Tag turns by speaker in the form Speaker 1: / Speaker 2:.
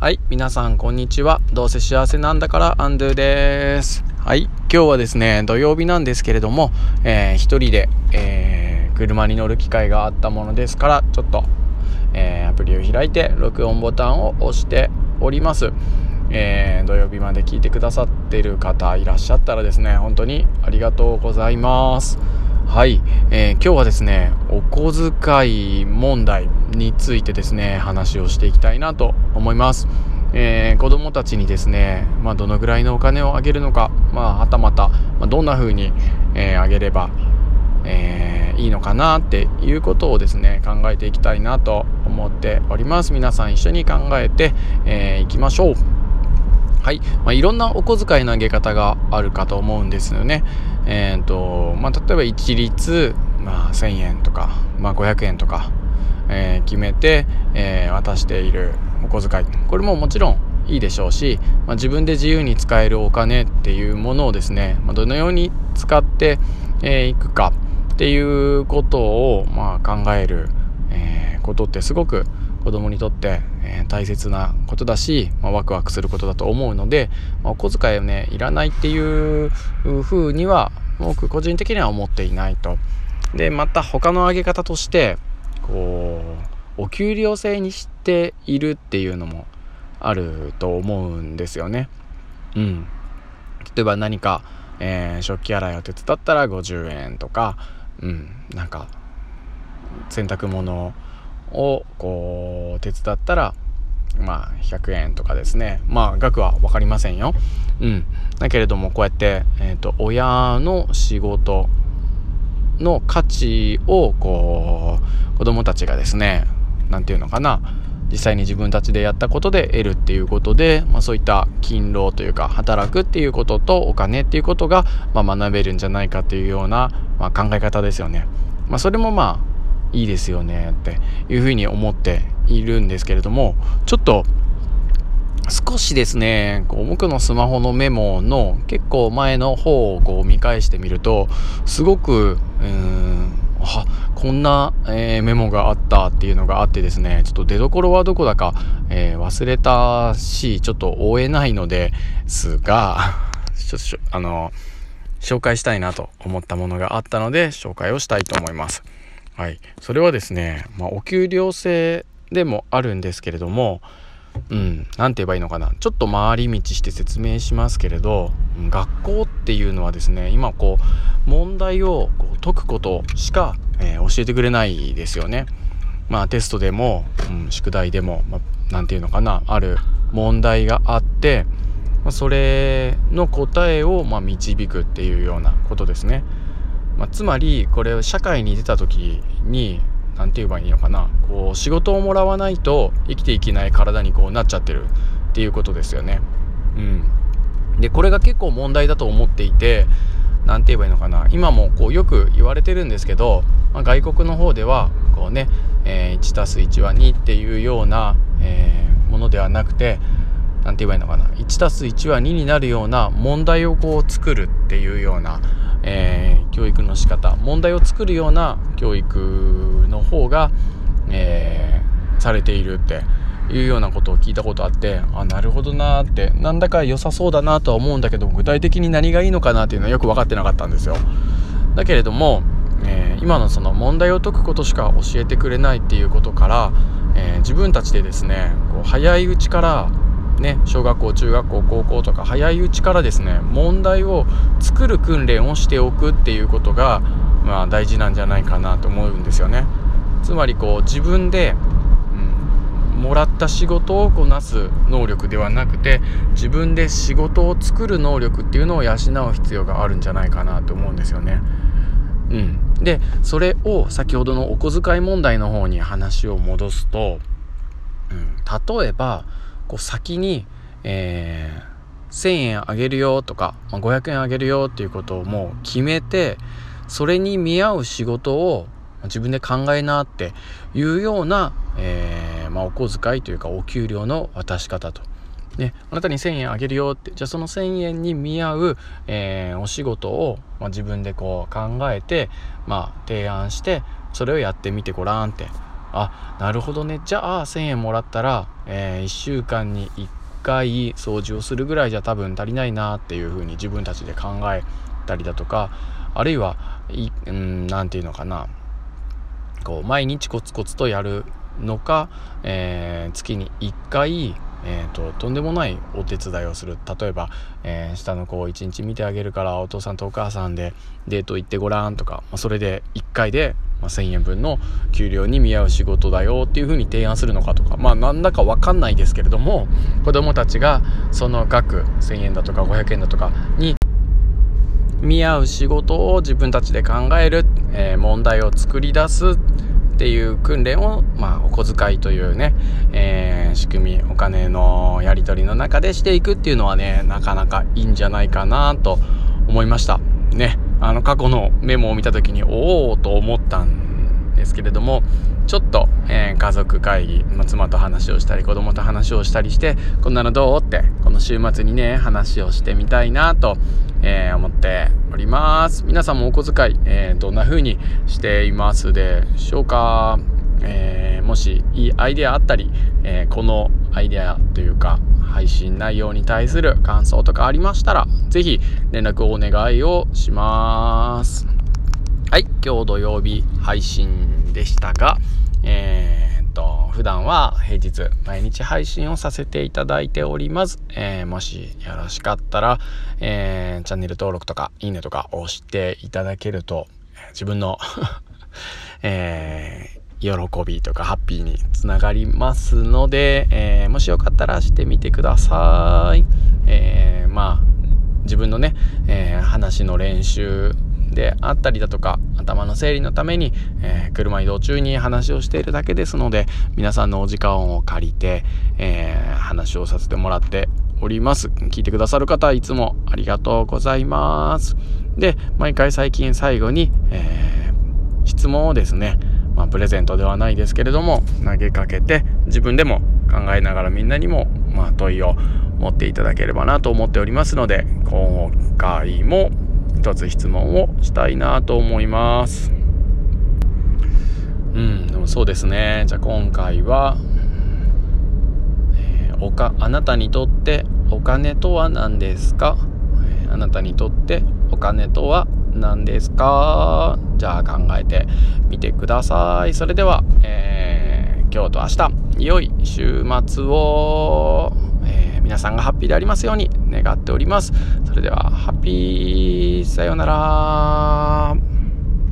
Speaker 1: はい、皆さんこんにちは。どうせ幸せなんだからアンドゥです。はい、今日はですね、土曜日なんですけれども、えー、一人で、えー、車に乗る機会があったものですから、ちょっと、えー、アプリを開いて録音ボタンを押しております。えー、土曜日まで聞いてくださってる方いらっしゃったらですね、本当にありがとうございます。はい、えー、今日はですねお小遣い問題についてですね話をしていきたいなと思います、えー、子供たちにですね、まあ、どのぐらいのお金をあげるのか、まあ、はたまた、まあ、どんな風に、えー、あげれば、えー、いいのかなっていうことをですね考えていきたいなと思っております。皆さん一緒に考えてい、えー、きましょう。はい、まあ、いろんなお小遣いの上げ方があるかと思うんですよね。えーとまあ、例えば一律、まあ、1000円とか、まあ、500円とか、えー、決めて、えー、渡しているお小遣いこれももちろんいいでしょうし、まあ、自分で自由に使えるお金っていうものをですね、まあ、どのように使ってい、えー、くかっていうことを、まあ、考える、えー、ことってすごく子供にとって、えー、大切なことだし、まあ、ワクワクすることだと思うので、まあ、お小遣いをねいらないっていうふうには僕個人的には思っていないと。でまた他の挙げ方としてこうお給料制にしているっていうのもあると思うんですよね。うん、例えば何か、えー、食器洗いを手伝ったら50円とか、うん、なんか洗濯物ををこう手伝ったらまあ100円とかですねまあ額は分かりませんよ。うん、だけれどもこうやって、えーと、親の仕事の価値をこう子供たちがですね何て言うのかな実際に自分たちでやったことで得るっていうことで、まあ、そういった勤労というか働くっていうこととお金っていうことが、まあ、学べるんじゃないかっていうような、まあ、考え方ですよね。まあ、それもまあいいですよねっていうふうに思っているんですけれどもちょっと少しですねこう僕のスマホのメモの結構前の方をこう見返してみるとすごくうんあこんな、えー、メモがあったっていうのがあってですねちょっと出どころはどこだか、えー、忘れたしちょっと追えないのですが ちょっとあの紹介したいなと思ったものがあったので紹介をしたいと思います。はい、それはですね、まあ、お給料制でもあるんですけれどもうん何て言えばいいのかなちょっと回り道して説明しますけれど学校っていうのはですね今こう問題をこう解くことしか、えー、教えてくれないですよね。まあテストでも、うん、宿題でも何、まあ、て言うのかなある問題があって、まあ、それの答えを、ま、導くっていうようなことですね。まあ、つまりこれ社会に出た時に何て言えばいいのかな。こう仕事をもらわないと生きていけない体にこうなっちゃってる。っていうことですよね。うん、でこれが結構問題だと思っていて何て言えばいいのかな。今もこうよく言われてるんですけど、まあ、外国の方ではこうね、えー、1+1 は2っていうような、えー、ものではなくて何て言えばいいのかな。1+1 は2になるような問題をこう作るっていうようなえー、教育の仕方問題を作るような教育の方が、えー、されているっていうようなことを聞いたことあってあなるほどなーってなんだか良さそうだなとは思うんだけど具体的に何がいいのかなっていうのはよく分かってなかったんですよ。だけれども、えー、今のその問題を解くことしか教えてくれないっていうことから、え、自分たちでですねこう早いうちからね、小学校中学校高校とか早いうちからですね問題を作る訓練をしておくっていうことが、まあ、大事なんじゃないかなと思うんですよね。つまりこう自分で、うん、もらった仕事をこなす能力ではなくて自分で仕事を作る能力っていうのを養う必要があるんじゃないかなと思うんですよね。うん、でそれを先ほどのお小遣い問題の方に話を戻すと、うん、例えばこう先に、えー、1,000円あげるよとか、まあ、500円あげるよっていうことをもう決めてそれに見合う仕事を自分で考えなっていうような、えー、まあ、お小遣いというかお給料の渡し方と。ね、あなたに1,000円あげるよってじゃあその1,000円に見合う、えー、お仕事を、まあ、自分でこう考えて、まあ、提案してそれをやってみてごらんってあなるほどね。じゃあ1,000円もらったら、えー、1週間に1回掃除をするぐらいじゃ多分足りないなっていうふうに自分たちで考えたりだとかあるいは何て言うのかな。こう毎日コツコツとやるのか、えー、月に1回えーと、とんでもないお手伝いをする。例えば、えー、下の子を一日見てあげるからお父さんとお母さんでデート行ってごらんとか、まあ、それで1回で、まあ、1,000円分の給料に見合う仕事だよっていうふうに提案するのかとか。まあなんだか分かんないですけれども子どもたちがその額1,000円だとか500円だとかに見合う仕事を自分たちで考える、えー、問題を作り出すっていう訓練を、まあ、お小遣いというね、えー、仕組みお金のやり取りの中でしていくっていうのはねなかなかいいんじゃないかなと思いました。ね。あの過去のメモを見た時におおと思ったんですけれどもちょっと、えー、家族会議、まあ、妻と話をしたり子供と話をしたりしてこんなのどうってこの週末にね話をしてみたいなと、えー、思っております。皆さんもお小遣い、えー、どんな風にしていますでしょうか、えもしいいアイデアあったり、えこのアイデアというか配信内容に対する感想とかありましたら是非連絡をお願いをします。はい今日土曜日配信でしたがえー、っと普段は平日毎日配信をさせていただいております、えー、もしよろしかったら、え、チャンネル登録とかいいねとか押していただけると自分の、喜びとかハッピーにつながりますので、えー、もしよかったらしてみてください。えー、まあ自分のね、え話の練習であったりだとか頭の整理のために、えー、車移動中に話をしているだけですので皆さんのお時間を借りて、えー、話をさせてもらっております聞いてくださる方いつもありがとうございますで毎回最近最後に、えー、質問をですねまあ、プレゼントではないですけれども投げかけて自分でも考えながらみんなにも、まあ、問いを持っていただければなと思っておりますので今回も一つ質問をしたいなと思います。うんでもそうですね。じゃあ今回は、えー、おかあなたにとってお金とは何ですか、あなたにとってお金とは何ですか？じゃあ考えてみてくださいそれでは、えー、今日と明日良い週末をえ皆さんがハッピーでありますように願っております。それでは、ハッピー、さようなら。